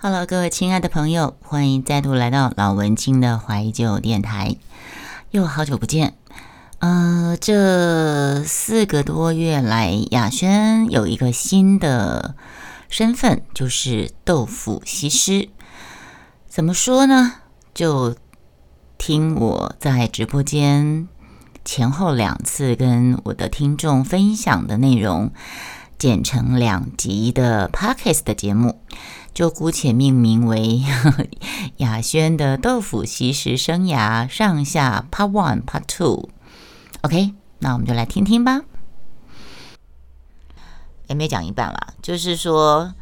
Hello，各位亲爱的朋友，欢迎再度来到老文青的怀旧电台，又好久不见。呃，这四个多月来，雅轩有一个新的身份，就是豆腐西施。怎么说呢？就听我在直播间前后两次跟我的听众分享的内容，剪成两集的 Pockets 的节目。就姑且命名为 雅轩的豆腐西施生涯上下 Part One、Part Two。OK，那我们就来听听吧。也没讲一半啦，就是说。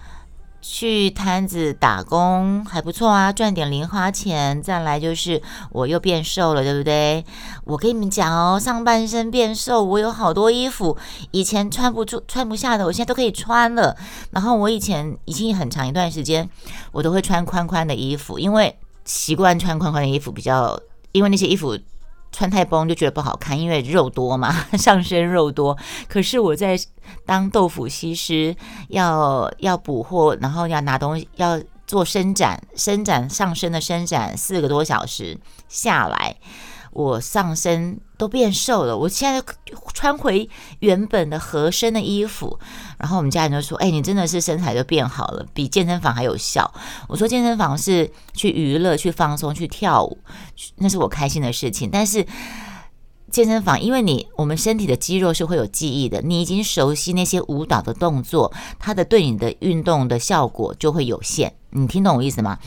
去摊子打工还不错啊，赚点零花钱。再来就是我又变瘦了，对不对？我跟你们讲哦，上半身变瘦，我有好多衣服，以前穿不住、穿不下的，我现在都可以穿了。然后我以前已经很长一段时间，我都会穿宽宽的衣服，因为习惯穿宽宽的衣服比较，因为那些衣服。穿太崩就觉得不好看，因为肉多嘛，上身肉多。可是我在当豆腐西施，要要补货，然后要拿东西，要做伸展，伸展上身的伸展四个多小时下来。我上身都变瘦了，我现在穿回原本的合身的衣服，然后我们家人就说：“哎，你真的是身材都变好了，比健身房还有效。”我说：“健身房是去娱乐、去放松、去跳舞，那是我开心的事情。但是健身房，因为你我们身体的肌肉是会有记忆的，你已经熟悉那些舞蹈的动作，它的对你的运动的效果就会有限。你听懂我意思吗？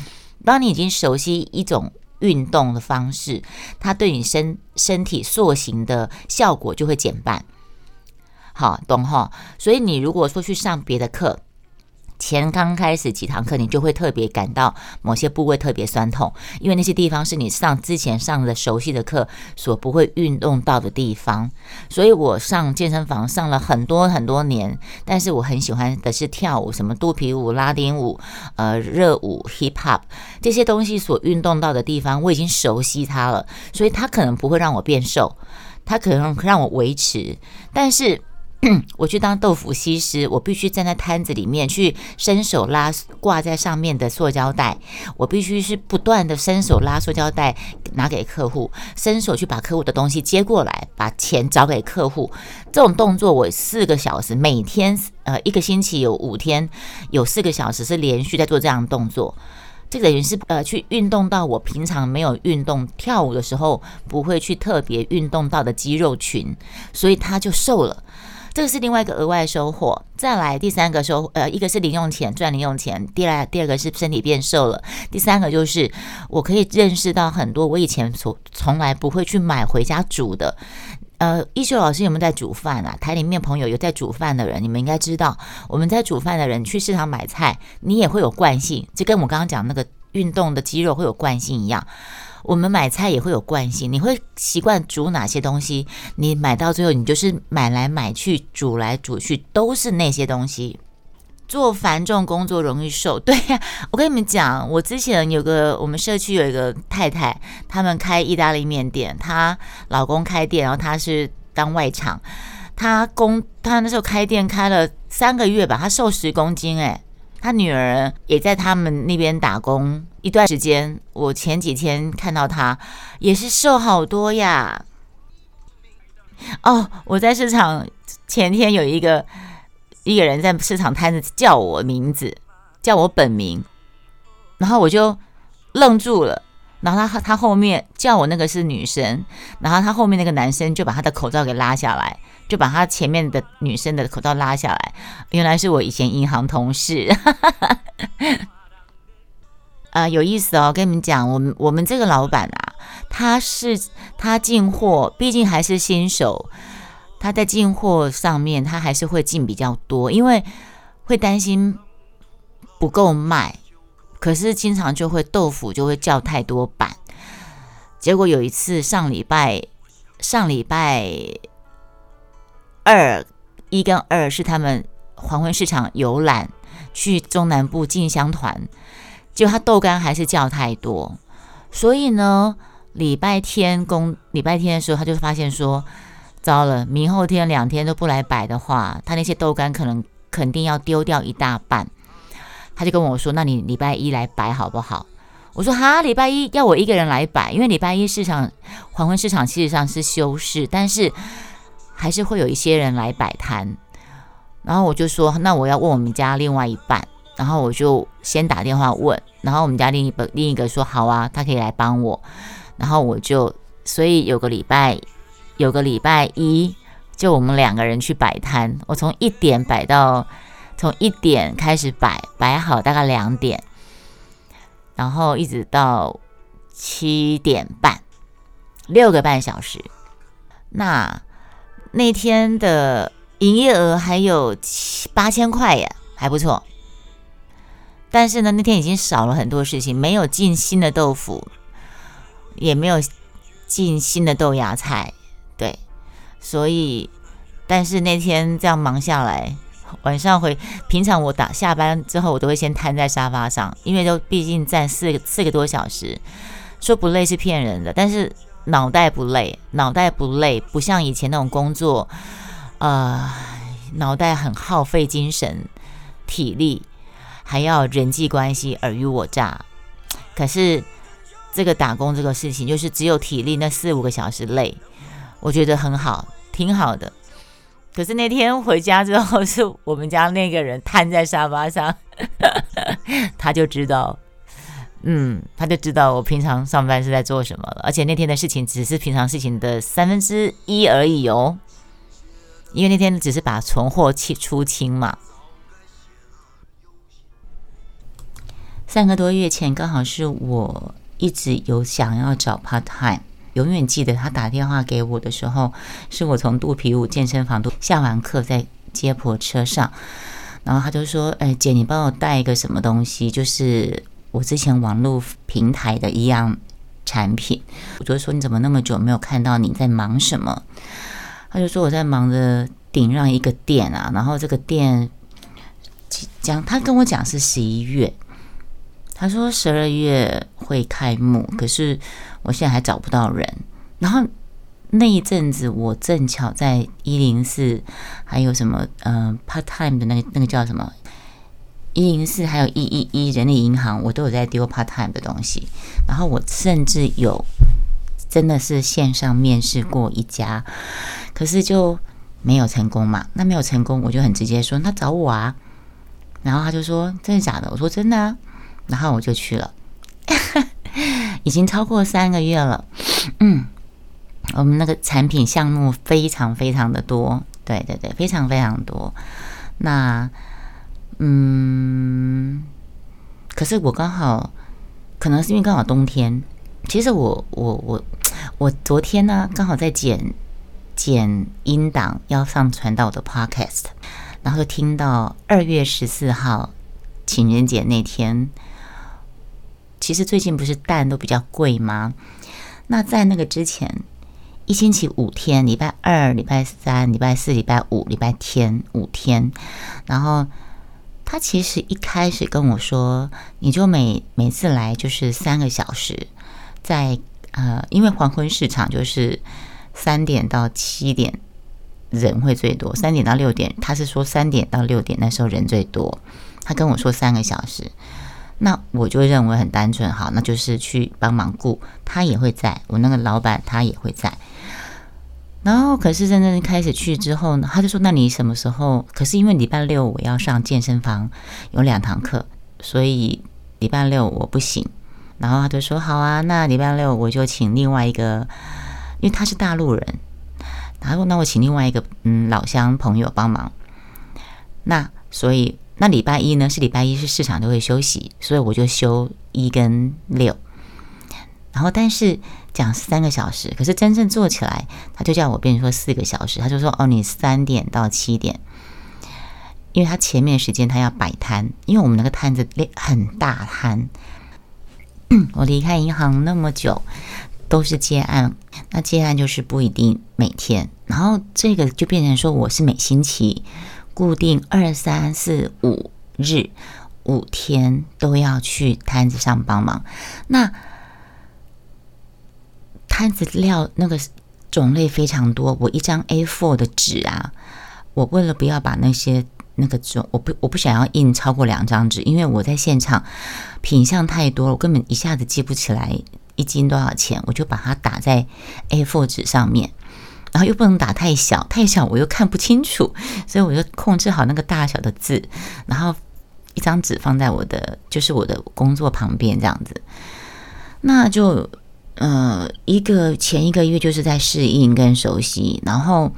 当你已经熟悉一种。”运动的方式，它对你身身体塑形的效果就会减半。好，懂哈？所以你如果说去上别的课。前刚开始几堂课，你就会特别感到某些部位特别酸痛，因为那些地方是你上之前上的熟悉的课所不会运动到的地方。所以我上健身房上了很多很多年，但是我很喜欢的是跳舞，什么肚皮舞、拉丁舞、呃热舞、hip hop 这些东西所运动到的地方，我已经熟悉它了，所以它可能不会让我变瘦，它可能让我维持，但是。我去当豆腐西施，我必须站在摊子里面去伸手拉挂在上面的塑胶袋，我必须是不断的伸手拉塑胶袋拿给客户，伸手去把客户的东西接过来，把钱找给客户。这种动作我四个小时，每天呃一个星期有五天，有四个小时是连续在做这样的动作。这等于是呃去运动到我平常没有运动跳舞的时候不会去特别运动到的肌肉群，所以他就瘦了。这个是另外一个额外收获。再来第三个收，呃，一个是零用钱赚零用钱，第二第二个是身体变瘦了，第三个就是我可以认识到很多我以前从从来不会去买回家煮的。呃，一休老师有没有在煮饭啊？台里面朋友有在煮饭的人，你们应该知道，我们在煮饭的人去市场买菜，你也会有惯性，就跟我刚刚讲那个运动的肌肉会有惯性一样。我们买菜也会有惯性，你会习惯煮哪些东西？你买到最后，你就是买来买去，煮来煮去，都是那些东西。做繁重工作容易瘦，对呀。我跟你们讲，我之前有个我们社区有一个太太，他们开意大利面店，她老公开店，然后她是当外场，她工她那时候开店开了三个月吧，她瘦十公斤，诶，他女儿也在他们那边打工。一段时间，我前几天看到他也是瘦好多呀。哦，我在市场前天有一个一个人在市场摊子叫我名字，叫我本名，然后我就愣住了。然后他他后面叫我那个是女生，然后他后面那个男生就把他的口罩给拉下来，就把他前面的女生的口罩拉下来，原来是我以前银行同事。啊，有意思哦！跟你们讲，我们我们这个老板啊，他是他进货，毕竟还是新手，他在进货上面他还是会进比较多，因为会担心不够卖，可是经常就会豆腐就会叫太多板，结果有一次上礼拜上礼拜二一跟二是他们黄昏市场游览去中南部进香团。就他豆干还是叫太多，所以呢，礼拜天工礼拜天的时候，他就发现说，糟了，明后天两天都不来摆的话，他那些豆干可能肯定要丢掉一大半。他就跟我说：“那你礼拜一来摆好不好？”我说：“哈，礼拜一要我一个人来摆，因为礼拜一市场黄昏市场其实上是休市，但是还是会有一些人来摆摊。”然后我就说：“那我要问我们家另外一半。”然后我就先打电话问，然后我们家另一个另一个说：“好啊，他可以来帮我。”然后我就所以有个礼拜有个礼拜一，就我们两个人去摆摊，我从一点摆到。从一点开始摆，摆好大概两点，然后一直到七点半，六个半小时。那那天的营业额还有七八千块耶，还不错。但是呢，那天已经少了很多事情，没有进新的豆腐，也没有进新的豆芽菜，对。所以，但是那天这样忙下来。晚上回，平常我打下班之后，我都会先瘫在沙发上，因为都毕竟站四四个多小时，说不累是骗人的，但是脑袋不累，脑袋不累，不像以前那种工作，呃，脑袋很耗费精神、体力，还要人际关系尔虞我诈。可是这个打工这个事情，就是只有体力那四五个小时累，我觉得很好，挺好的。可是那天回家之后，是我们家那个人瘫在沙发上，他就知道，嗯，他就知道我平常上班是在做什么了。而且那天的事情只是平常事情的三分之一而已哦，因为那天只是把存货清出清嘛。三个多月前，刚好是我一直有想要找 part time。永远记得他打电话给我的时候，是我从肚皮舞健身房都下完课在接驳车上，然后他就说：“哎，姐，你帮我带一个什么东西？就是我之前网络平台的一样产品。”我就说：“你怎么那么久没有看到？你在忙什么？”他就说：“我在忙着顶让一个店啊，然后这个店讲他跟我讲是十一月。”他说十二月会开幕，可是我现在还找不到人。然后那一阵子，我正巧在一零四，还有什么呃 part time 的那个那个叫什么一零四，还有一一一人力银行，我都有在丢 part time 的东西。然后我甚至有真的是线上面试过一家，可是就没有成功嘛。那没有成功，我就很直接说，那找我啊。然后他就说真的假的？我说真的啊。然后我就去了，已经超过三个月了。嗯，我们那个产品项目非常非常的多，对对对，非常非常多。那嗯，可是我刚好，可能是因为刚好冬天。其实我我我我昨天呢，刚好在剪剪音档要上传到我的 Podcast，然后就听到二月十四号情人节那天。其实最近不是蛋都比较贵吗？那在那个之前，一星期五天，礼拜二、礼拜三、礼拜四、礼拜五、礼拜天五天。然后他其实一开始跟我说，你就每每次来就是三个小时，在呃，因为黄昏市场就是三点到七点人会最多，三点到六点，他是说三点到六点那时候人最多。他跟我说三个小时。那我就认为很单纯，好，那就是去帮忙顾，他也会在，我那个老板他也会在。然后，可是真正开始去之后呢，他就说：“那你什么时候？”可是因为礼拜六我要上健身房，有两堂课，所以礼拜六我不行。然后他就说：“好啊，那礼拜六我就请另外一个，因为他是大陆人，然后那我请另外一个嗯老乡朋友帮忙。那所以。”那礼拜一呢？是礼拜一是市场都会休息，所以我就休一跟六。然后，但是讲三个小时，可是真正做起来，他就叫我变成说四个小时。他就说：“哦，你三点到七点，因为他前面时间他要摆摊，因为我们那个摊子很大摊。我离开银行那么久，都是接案，那接案就是不一定每天。然后这个就变成说，我是每星期。”固定二三四五日五天都要去摊子上帮忙。那摊子料那个种类非常多，我一张 A4 的纸啊，我为了不要把那些那个种，我不我不想要印超过两张纸，因为我在现场品相太多了，我根本一下子记不起来一斤多少钱，我就把它打在 A4 纸上面，然后又不能打太小，太小我又看不清楚，所以我就控制好那个大小的字，然后一张纸放在我的就是我的工作旁边这样子，那就呃一个前一个月就是在适应跟熟悉，然后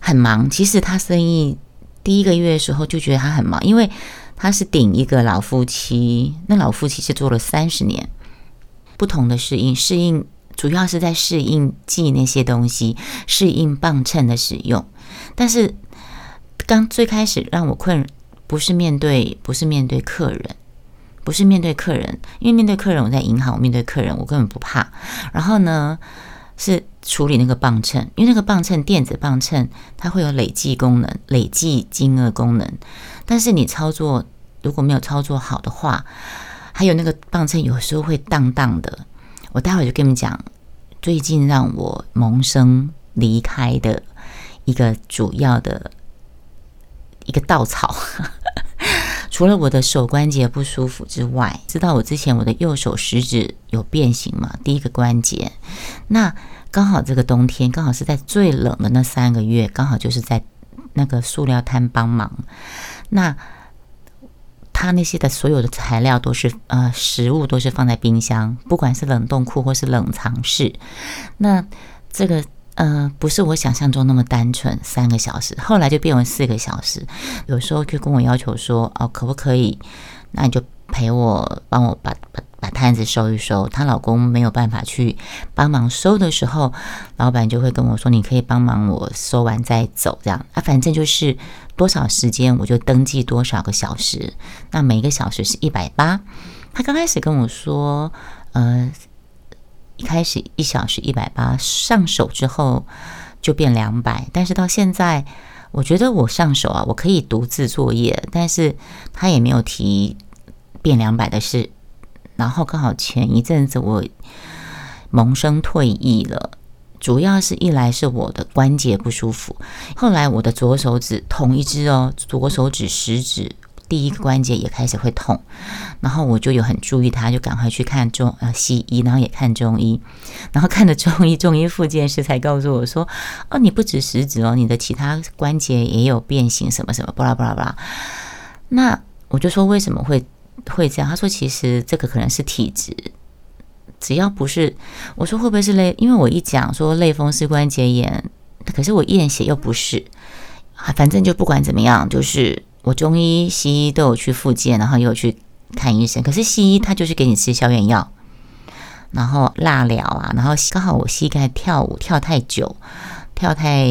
很忙，其实他生意。第一个月的时候就觉得他很忙，因为他是顶一个老夫妻，那老夫妻是做了三十年，不同的适应，适应主要是在适应记那些东西，适应磅秤的使用。但是刚最开始让我困，不是面对，不是面对客人，不是面对客人，因为面对客人我在银行，我面对客人我根本不怕。然后呢？是处理那个磅秤，因为那个磅秤电子磅秤它会有累计功能、累计金额功能。但是你操作如果没有操作好的话，还有那个磅秤有时候会荡荡的。我待会就跟你们讲，最近让我萌生离开的一个主要的一个稻草。除了我的手关节不舒服之外，知道我之前我的右手食指有变形嘛？第一个关节，那刚好这个冬天，刚好是在最冷的那三个月，刚好就是在那个塑料摊帮忙。那他那些的所有的材料都是呃食物都是放在冰箱，不管是冷冻库或是冷藏室。那这个。呃，不是我想象中那么单纯，三个小时，后来就变为四个小时。有时候就跟我要求说，哦，可不可以？那你就陪我，帮我把把把摊子收一收。她老公没有办法去帮忙收的时候，老板就会跟我说，你可以帮忙我收完再走，这样啊，反正就是多少时间我就登记多少个小时。那每个小时是一百八。他刚开始跟我说，呃。一开始一小时一百八，上手之后就变两百。但是到现在，我觉得我上手啊，我可以独自作业，但是他也没有提变两百的事。然后刚好前一阵子我萌生退役了，主要是一来是我的关节不舒服，后来我的左手指同一只哦，左手指食指。第一个关节也开始会痛，然后我就有很注意它，就赶快去看中呃西医，然后也看中医，然后看了中医，中医复健师才告诉我说，哦，你不止食指哦，你的其他关节也有变形，什么什么，巴拉巴拉巴拉。那我就说为什么会会这样？他说其实这个可能是体质，只要不是，我说会不会是类？因为我一讲说类风湿关节炎，可是我验血又不是，啊，反正就不管怎么样，就是。我中医、西医都有去复健，然后又有去看医生。可是西医他就是给你吃消炎药，然后蜡疗啊，然后刚好我膝盖跳舞跳太久，跳太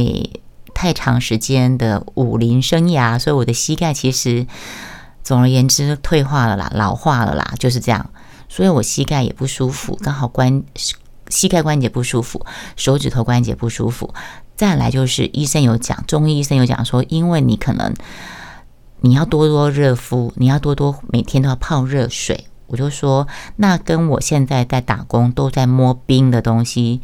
太长时间的武林生涯，所以我的膝盖其实总而言之退化了啦，老化了啦，就是这样。所以我膝盖也不舒服，刚好关膝盖关节不舒服，手指头关节不舒服。再来就是医生有讲，中医医生有讲说，因为你可能。你要多多热敷，你要多多每天都要泡热水。我就说，那跟我现在在打工都在摸冰的东西、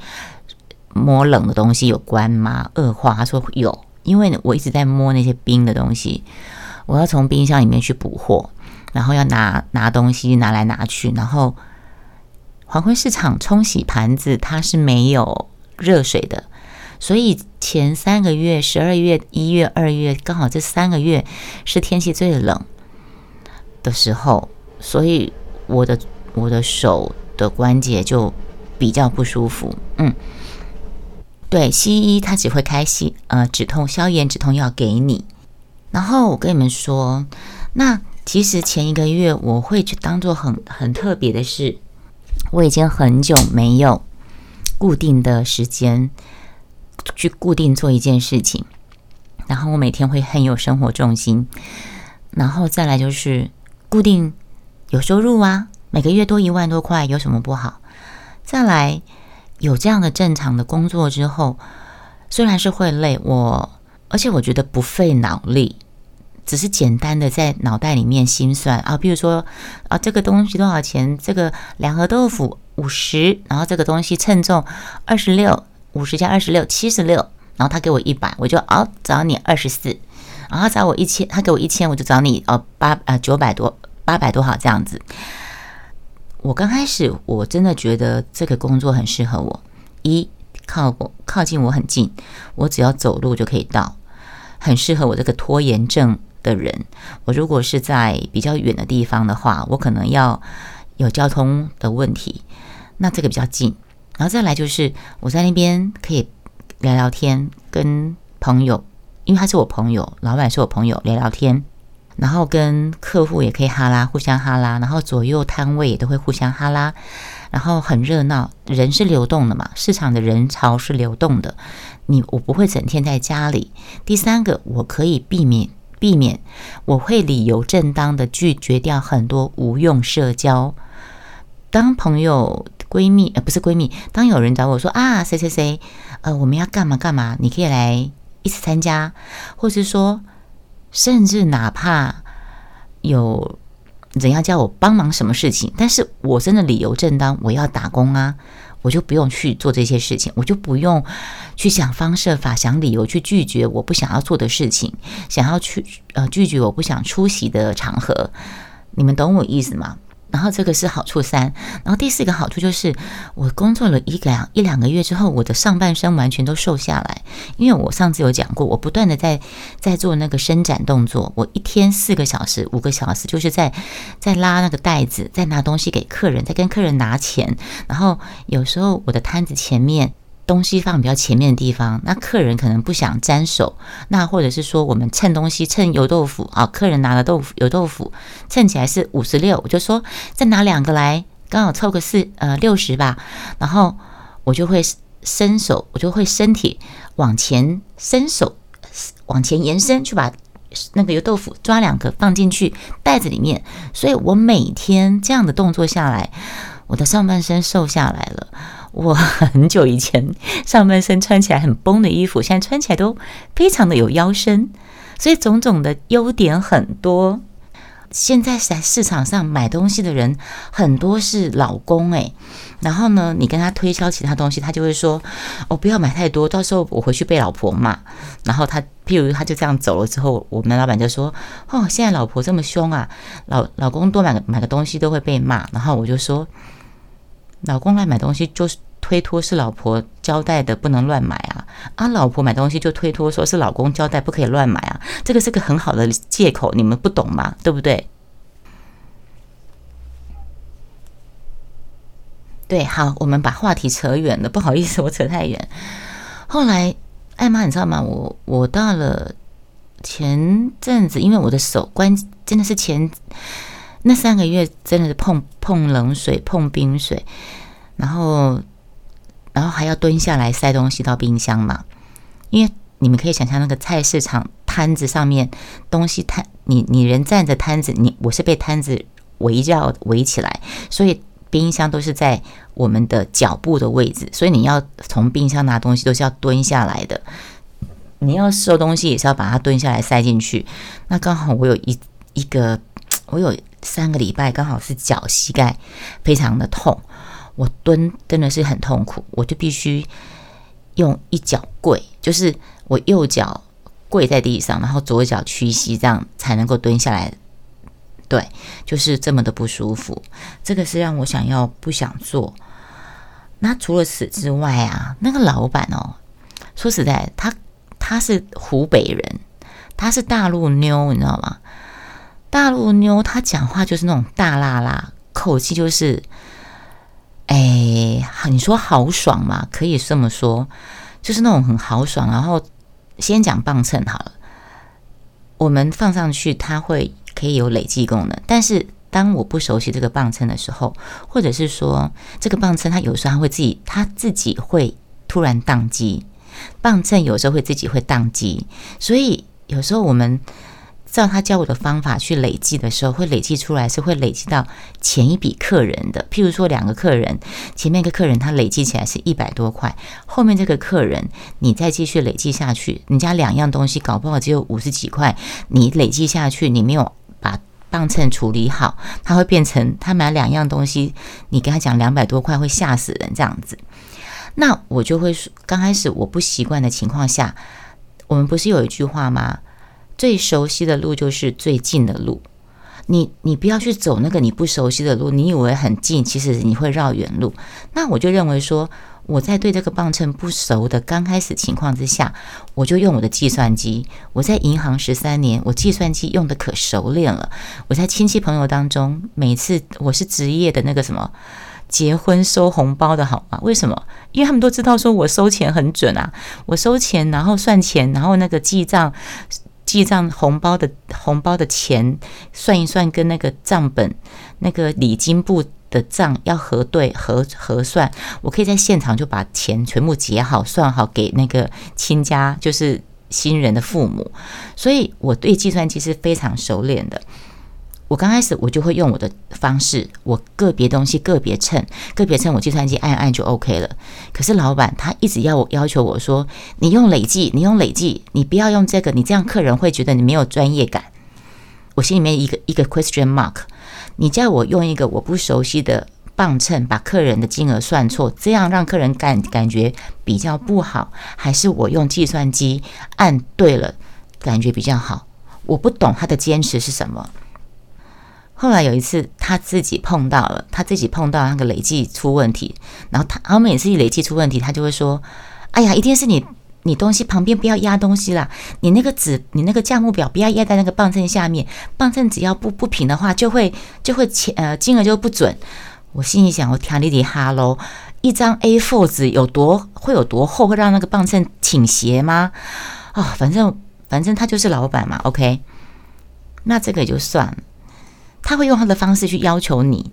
摸冷的东西有关吗？恶化，他说有，因为我一直在摸那些冰的东西，我要从冰箱里面去补货，然后要拿拿东西拿来拿去，然后黄昏市场冲洗盘子，它是没有热水的。所以前三个月，十二月、一月、二月，刚好这三个月是天气最冷的时候，所以我的我的手的关节就比较不舒服。嗯，对，西医他只会开西呃止痛消炎止痛药给你。然后我跟你们说，那其实前一个月我会去当做很很特别的事，我已经很久没有固定的时间。去固定做一件事情，然后我每天会很有生活重心，然后再来就是固定有收入啊，每个月多一万多块有什么不好？再来有这样的正常的工作之后，虽然是会累，我而且我觉得不费脑力，只是简单的在脑袋里面心算啊，比如说啊这个东西多少钱？这个两盒豆腐五十，然后这个东西称重二十六。五十加二十六，七十六，然后他给我一百，我就哦找你二十四，然后找我一千，他给我一千，我就找你哦八啊九百多八百多好这样子。我刚开始我真的觉得这个工作很适合我，一靠我靠近我很近，我只要走路就可以到，很适合我这个拖延症的人。我如果是在比较远的地方的话，我可能要有交通的问题，那这个比较近。然后再来就是我在那边可以聊聊天，跟朋友，因为他是我朋友，老板是我朋友，聊聊天。然后跟客户也可以哈拉，互相哈拉，然后左右摊位也都会互相哈拉，然后很热闹。人是流动的嘛，市场的人潮是流动的。你我不会整天在家里。第三个，我可以避免避免，我会理由正当的拒绝掉很多无用社交。当朋友、闺蜜呃不是闺蜜，当有人找我说啊谁谁谁，呃我们要干嘛干嘛，你可以来一起参加，或是说。甚至哪怕有怎样叫我帮忙什么事情，但是我真的理由正当，我要打工啊，我就不用去做这些事情，我就不用去想方设法想理由去拒绝我不想要做的事情，想要去呃拒绝我不想出席的场合，你们懂我意思吗？然后这个是好处三，然后第四个好处就是，我工作了一两一两个月之后，我的上半身完全都瘦下来。因为我上次有讲过，我不断的在在做那个伸展动作，我一天四个小时、五个小时，就是在在拉那个袋子，在拿东西给客人，在跟客人拿钱。然后有时候我的摊子前面。东西放比较前面的地方，那客人可能不想沾手，那或者是说我们称东西称油豆腐啊，客人拿了豆腐油豆腐称起来是五十六，我就说再拿两个来，刚好凑个四呃六十吧，然后我就会伸手，我就会身体往前伸手往前延伸去把那个油豆腐抓两个放进去袋子里面，所以我每天这样的动作下来，我的上半身瘦下来了。我很久以前上半身穿起来很崩的衣服，现在穿起来都非常的有腰身，所以种种的优点很多。现在在市场上买东西的人很多是老公诶，然后呢，你跟他推销其他东西，他就会说：“哦，不要买太多，到时候我回去被老婆骂。”然后他，譬如他就这样走了之后，我们老板就说：“哦，现在老婆这么凶啊，老老公多买个买个东西都会被骂。”然后我就说。老公来买东西就是推脱是老婆交代的，不能乱买啊！啊，老婆买东西就推脱说是老公交代不可以乱买啊！这个是个很好的借口，你们不懂吗？对不对？对，好，我们把话题扯远了，不好意思，我扯太远。后来，艾妈，你知道吗？我我到了前阵子，因为我的手关真的是前。那三个月真的是碰碰冷水、碰冰水，然后，然后还要蹲下来塞东西到冰箱嘛？因为你们可以想象那个菜市场摊子上面东西摊，你你人站着摊子，你我是被摊子围绕围起来，所以冰箱都是在我们的脚步的位置，所以你要从冰箱拿东西都是要蹲下来的，你要收东西也是要把它蹲下来塞进去。那刚好我有一一个，我有。三个礼拜刚好是脚膝盖非常的痛，我蹲真的是很痛苦，我就必须用一脚跪，就是我右脚跪在地上，然后左脚屈膝，这样才能够蹲下来。对，就是这么的不舒服。这个是让我想要不想做。那除了此之外啊，那个老板哦，说实在，他他是湖北人，他是大陆妞，你知道吗？大陆妞，她讲话就是那种大辣辣，口气就是，哎，你说豪爽嘛？可以这么说，就是那种很豪爽。然后先讲磅秤好了，我们放上去，它会可以有累计功能。但是当我不熟悉这个磅秤的时候，或者是说这个磅秤它有时候它会自己，它自己会突然宕机。磅秤有时候会自己会宕机，所以有时候我们。照他教我的方法去累计的时候，会累计出来是会累积到前一笔客人的。譬如说两个客人，前面一个客人他累计起来是一百多块，后面这个客人你再继续累计下去，人家两样东西搞不好只有五十几块，你累计下去，你没有把磅秤处理好，他会变成他买两样东西，你跟他讲两百多块会吓死人这样子。那我就会说刚开始我不习惯的情况下，我们不是有一句话吗？最熟悉的路就是最近的路。你你不要去走那个你不熟悉的路，你以为很近，其实你会绕远路。那我就认为说，我在对这个磅秤不熟的刚开始情况之下，我就用我的计算机。我在银行十三年，我计算机用的可熟练了。我在亲戚朋友当中，每次我是职业的那个什么结婚收红包的好吗？为什么？因为他们都知道说我收钱很准啊，我收钱然后算钱，然后那个记账。记账红包的红包的钱算一算，跟那个账本那个礼金部的账要核对核核算，我可以在现场就把钱全部结好算好给那个亲家，就是新人的父母，所以我对计算机是非常熟练的。我刚开始我就会用我的方式，我个别东西个别称，个别称我计算机按按就 OK 了。可是老板他一直要我要求我说，你用累计，你用累计，你不要用这个，你这样客人会觉得你没有专业感。我心里面一个一个 question mark，你叫我用一个我不熟悉的磅秤把客人的金额算错，这样让客人感感觉比较不好，还是我用计算机按对了感觉比较好？我不懂他的坚持是什么。后来有一次，他自己碰到了，他自己碰到那个累计出问题，然后他，然后每次一累计出问题，他就会说：“哎呀，一定是你，你东西旁边不要压东西啦，你那个纸，你那个价目表不要压在那个磅秤下面，磅秤只要不不平的话，就会就会钱呃金额就不准。”我心里想，我天你的哈喽，一张 A4 纸有多会有多厚，会让那个磅秤倾斜吗？啊，反正反正他就是老板嘛，OK，那这个也就算了。他会用他的方式去要求你，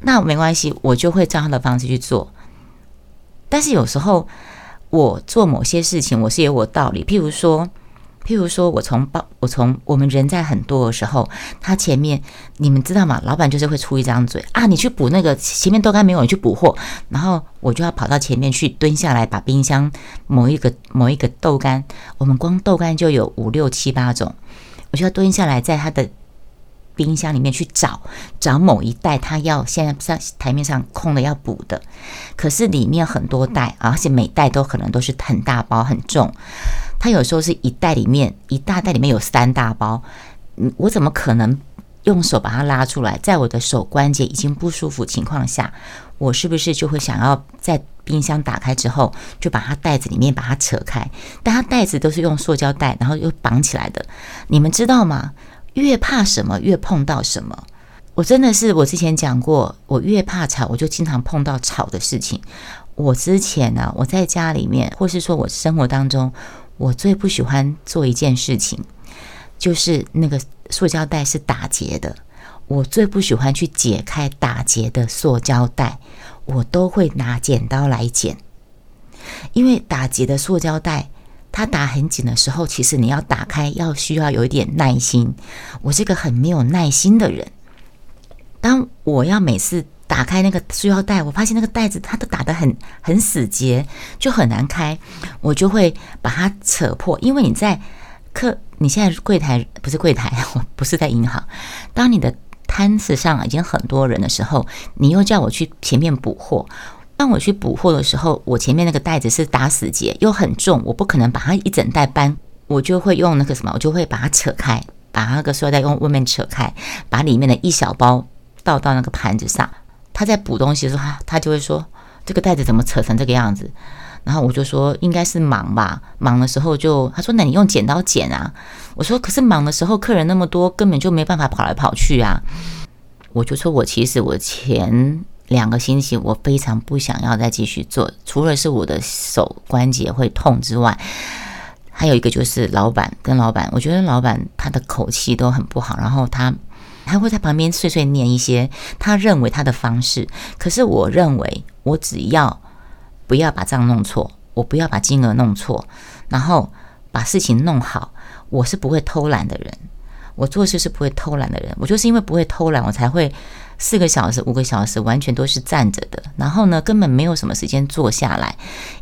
那没关系，我就会照他的方式去做。但是有时候我做某些事情，我是有我道理。譬如说，譬如说我从报，我从我们人在很多的时候，他前面你们知道吗？老板就是会出一张嘴啊，你去补那个前面豆干没有，你去补货，然后我就要跑到前面去蹲下来，把冰箱某一个某一个豆干，我们光豆干就有五六七八种，我就要蹲下来在他的。冰箱里面去找找某一袋，他要现在上台面上空的要补的，可是里面很多袋，而且每袋都可能都是很大包很重。他有时候是一袋里面一大袋里面有三大包，嗯，我怎么可能用手把它拉出来？在我的手关节已经不舒服情况下，我是不是就会想要在冰箱打开之后就把它袋子里面把它扯开？但它袋子都是用塑胶袋，然后又绑起来的，你们知道吗？越怕什么，越碰到什么。我真的是，我之前讲过，我越怕吵，我就经常碰到吵的事情。我之前呢，我在家里面，或是说我生活当中，我最不喜欢做一件事情，就是那个塑胶袋是打结的。我最不喜欢去解开打结的塑胶袋，我都会拿剪刀来剪，因为打结的塑胶袋。它打很紧的时候，其实你要打开要需要有一点耐心。我是个很没有耐心的人。当我要每次打开那个塑料袋，我发现那个袋子它都打得很很死结，就很难开，我就会把它扯破。因为你在客，你现在柜台不是柜台，我不是在银行。当你的摊子上已经很多人的时候，你又叫我去前面补货。当我去补货的时候，我前面那个袋子是打死结，又很重，我不可能把它一整袋搬，我就会用那个什么，我就会把它扯开，把那个塑料袋用外面扯开，把里面的一小包倒到那个盘子上。他在补东西的时候，他就会说：“这个袋子怎么扯成这个样子？”然后我就说：“应该是忙吧，忙的时候就……”他说：“那你用剪刀剪啊。”我说：“可是忙的时候客人那么多，根本就没办法跑来跑去啊。”我就说我其实我前。两个星期，我非常不想要再继续做，除了是我的手关节会痛之外，还有一个就是老板跟老板，我觉得老板他的口气都很不好，然后他他会在旁边碎碎念一些他认为他的方式，可是我认为我只要不要把账弄错，我不要把金额弄错，然后把事情弄好，我是不会偷懒的人，我做事是不会偷懒的人，我就是因为不会偷懒，我才会。四个小时、五个小时，完全都是站着的。然后呢，根本没有什么时间坐下来。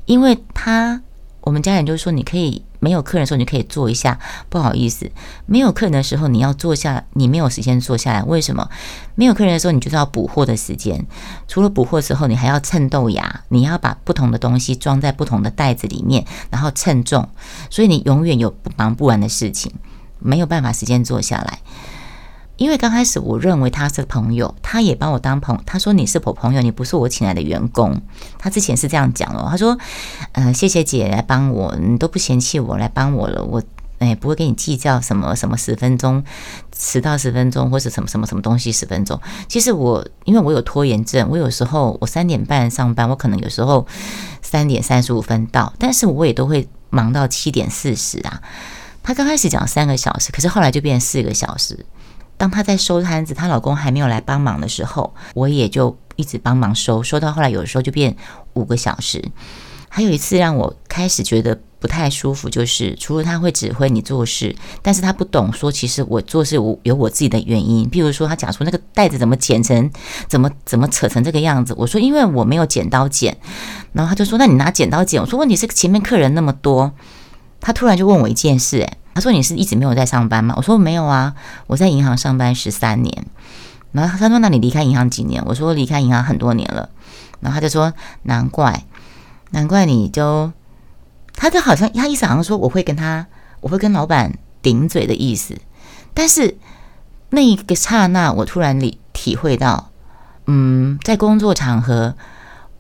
因为他，我们家人就说，你可以没有客人的时候，你可以坐一下。不好意思，没有客人的时候，你要坐下，你没有时间坐下来。为什么？没有客人的时候，你就是要补货的时间。除了补货时候，你还要称豆芽，你要把不同的东西装在不同的袋子里面，然后称重。所以你永远有忙不完的事情。没有办法时间坐下来。因为刚开始我认为他是朋友，他也把我当朋友。他说你是我朋友，你不是我请来的员工。他之前是这样讲哦，他说，呃，谢谢姐来帮我，你都不嫌弃我来帮我了，我哎不会跟你计较什么什么十分钟迟到十分钟或者什么什么什么东西十分钟。其实我因为我有拖延症，我有时候我三点半上班，我可能有时候三点三十五分到，但是我也都会忙到七点四十啊。她刚开始讲三个小时，可是后来就变四个小时。当她在收摊子，她老公还没有来帮忙的时候，我也就一直帮忙收，收到后来有时候就变五个小时。还有一次让我开始觉得不太舒服，就是除了他会指挥你做事，但是他不懂说，其实我做事我有我自己的原因。譬如说，他讲说那个袋子怎么剪成，怎么怎么扯成这个样子，我说因为我没有剪刀剪，然后他就说那你拿剪刀剪。我说问题是前面客人那么多，他突然就问我一件事，诶，他说：“你是一直没有在上班吗？”我说：“没有啊，我在银行上班十三年。”然后他说：“那你离开银行几年？”我说：“离开银行很多年了。”然后他就说：“难怪，难怪你就……他就好像他意思好像说我会跟他，我会跟老板顶嘴的意思。但是那一个刹那，我突然里体会到，嗯，在工作场合。”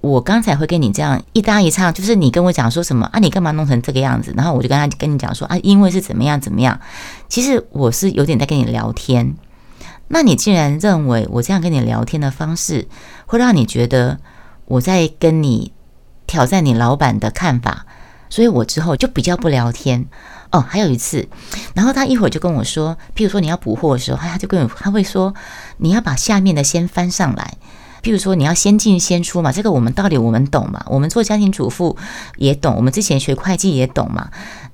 我刚才会跟你这样一搭一唱，就是你跟我讲说什么啊？你干嘛弄成这个样子？然后我就跟他跟你讲说啊，因为是怎么样怎么样。其实我是有点在跟你聊天。那你既然认为我这样跟你聊天的方式会让你觉得我在跟你挑战你老板的看法，所以我之后就比较不聊天。哦，还有一次，然后他一会儿就跟我说，譬如说你要补货的时候，他就跟我他会说你要把下面的先翻上来。譬如说，你要先进先出嘛，这个我们道理我们懂嘛，我们做家庭主妇也懂，我们之前学会计也懂嘛。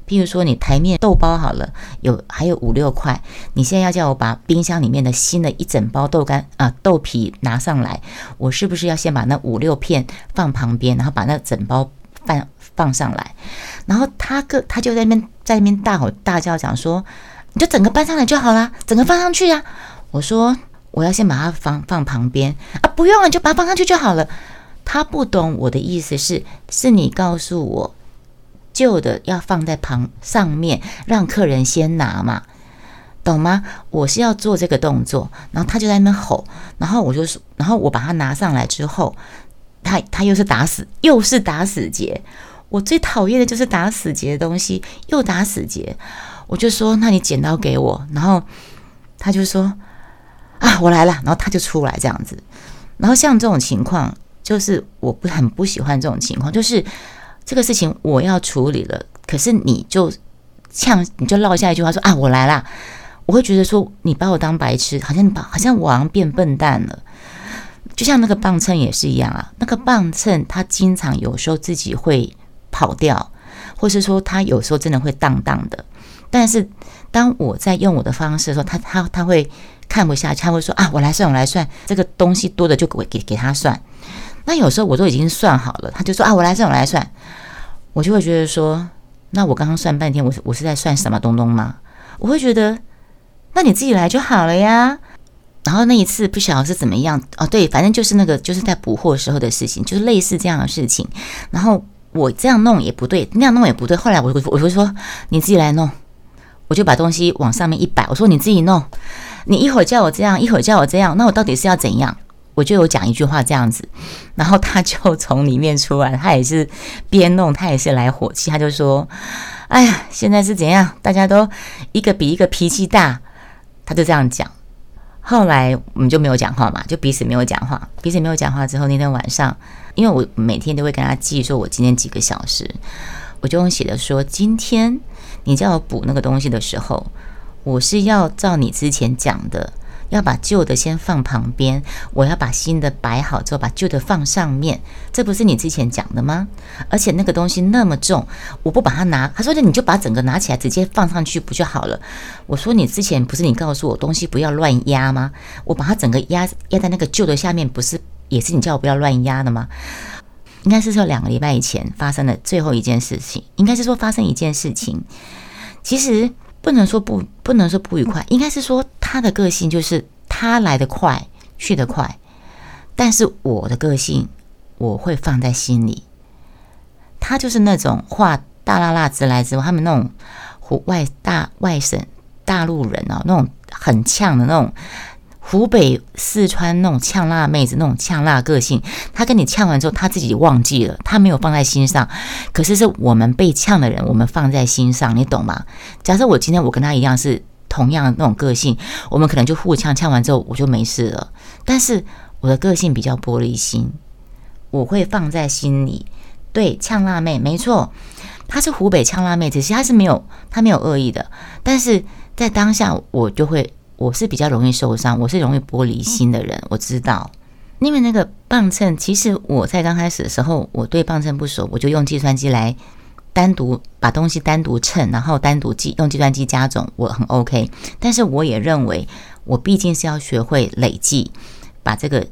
譬如说，你台面豆包好了，有还有五六块，你现在要叫我把冰箱里面的新的一整包豆干啊豆皮拿上来，我是不是要先把那五六片放旁边，然后把那整包放放上来？然后他个他就在那边在那边大吼大叫讲说，你就整个搬上来就好了，整个放上去呀。我说。我要先把它放放旁边啊，不用了，就把它放上去就好了。他不懂我的意思是，是你告诉我旧的要放在旁上面，让客人先拿嘛，懂吗？我是要做这个动作，然后他就在那吼，然后我就说，然后我把它拿上来之后，他他又是打死，又是打死结。我最讨厌的就是打死结的东西，又打死结。我就说，那你剪刀给我，然后他就说。啊，我来了，然后他就出来这样子，然后像这种情况，就是我不很不喜欢这种情况，就是这个事情我要处理了，可是你就呛，你就落下一句话说啊，我来啦，我会觉得说你把我当白痴，好像把好像我好像变笨蛋了，就像那个磅秤也是一样啊，那个磅秤它经常有时候自己会跑掉，或是说它有时候真的会荡荡的，但是当我在用我的方式的时候，它它它会。看不下去，他会说啊，我来算，我来算，这个东西多的就给给给他算。那有时候我都已经算好了，他就说啊，我来算，我来算，我就会觉得说，那我刚刚算半天，我我是在算什么东东吗？我会觉得，那你自己来就好了呀。然后那一次不晓得是怎么样哦，对，反正就是那个就是在补货时候的事情，就是类似这样的事情。然后我这样弄也不对，那样弄也不对。后来我我我就说你自己来弄，我就把东西往上面一摆，我说你自己弄。你一会儿叫我这样，一会儿叫我这样，那我到底是要怎样？我就有讲一句话这样子，然后他就从里面出来，他也是边弄，他也是来火气，他就说：“哎呀，现在是怎样？大家都一个比一个脾气大。”他就这样讲。后来我们就没有讲话嘛，就彼此没有讲话，彼此没有讲话之后，那天晚上，因为我每天都会跟他记说我今天几个小时，我就用写的说：“今天你叫我补那个东西的时候。”我是要照你之前讲的，要把旧的先放旁边，我要把新的摆好之后，把旧的放上面。这不是你之前讲的吗？而且那个东西那么重，我不把它拿，他说那你就把整个拿起来直接放上去不就好了？我说你之前不是你告诉我东西不要乱压吗？我把它整个压压在那个旧的下面，不是也是你叫我不要乱压的吗？应该是说两个礼拜以前发生的最后一件事情，应该是说发生一件事情，其实。不能说不，不能说不愉快，应该是说他的个性就是他来得快，去得快。但是我的个性我会放在心里。他就是那种话大辣辣直来直往，他们那种外大外省大陆人哦，那种很呛的那种。湖北、四川那种呛辣妹子，那种呛辣个性，她跟你呛完之后，她自己忘记了，她没有放在心上。可是是我们被呛的人，我们放在心上，你懂吗？假设我今天我跟她一样是同样那种个性，我们可能就互呛，呛完之后我就没事了。但是我的个性比较玻璃心，我会放在心里。对，呛辣妹没错，她是湖北呛辣妹子，其实她是没有她没有恶意的，但是在当下我就会。我是比较容易受伤，我是容易玻璃心的人，我知道。因为那个磅秤，其实我在刚开始的时候，我对磅秤不熟，我就用计算机来单独把东西单独称，然后单独计用计算机加总，我很 OK。但是我也认为，我毕竟是要学会累计，把这个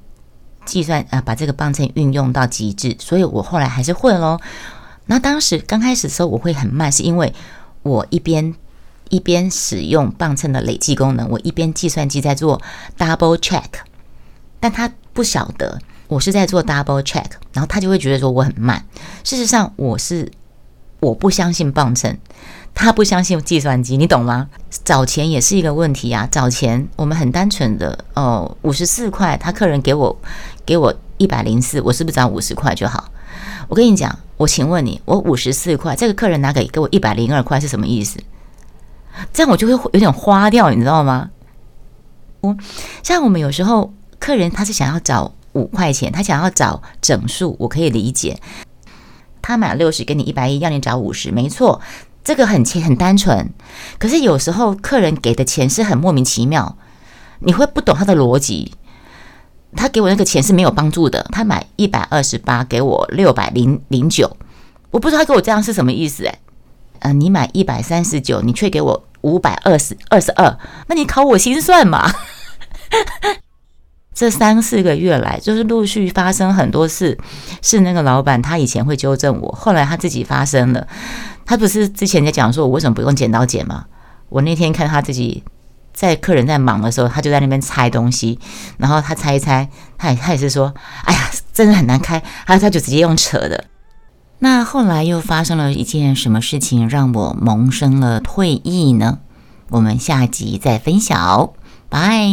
计算啊，把这个磅秤运用到极致，所以我后来还是会喽。那当时刚开始的时候，我会很慢，是因为我一边。一边使用磅秤的累计功能，我一边计算机在做 double check，但他不晓得我是在做 double check，然后他就会觉得说我很慢。事实上，我是我不相信磅秤，他不相信计算机，你懂吗？找钱也是一个问题啊！找钱我们很单纯的哦，五十四块，他客人给我给我一百零四，我是不是找五十块就好？我跟你讲，我请问你，我五十四块，这个客人拿给给我一百零二块是什么意思？这样我就会有点花掉，你知道吗？我像我们有时候客人他是想要找五块钱，他想要找整数，我可以理解。他买六十，给你一百一，要你找五十，没错，这个很很单纯。可是有时候客人给的钱是很莫名其妙，你会不懂他的逻辑。他给我那个钱是没有帮助的。他买一百二十八，给我六百零零九，我不知道他给我这样是什么意思，哎。呃，你买一百三十九，你却给我五百二十二十二，那你考我心算嘛？这三四个月来，就是陆续发生很多事，是那个老板他以前会纠正我，后来他自己发生了。他不是之前在讲说我为什么不用剪刀剪吗？我那天看他自己在客人在忙的时候，他就在那边拆东西，然后他拆一拆，他也他也是说，哎呀，真的很难开，他他就直接用扯的。那后来又发生了一件什么事情，让我萌生了退役呢？我们下集再分享，拜。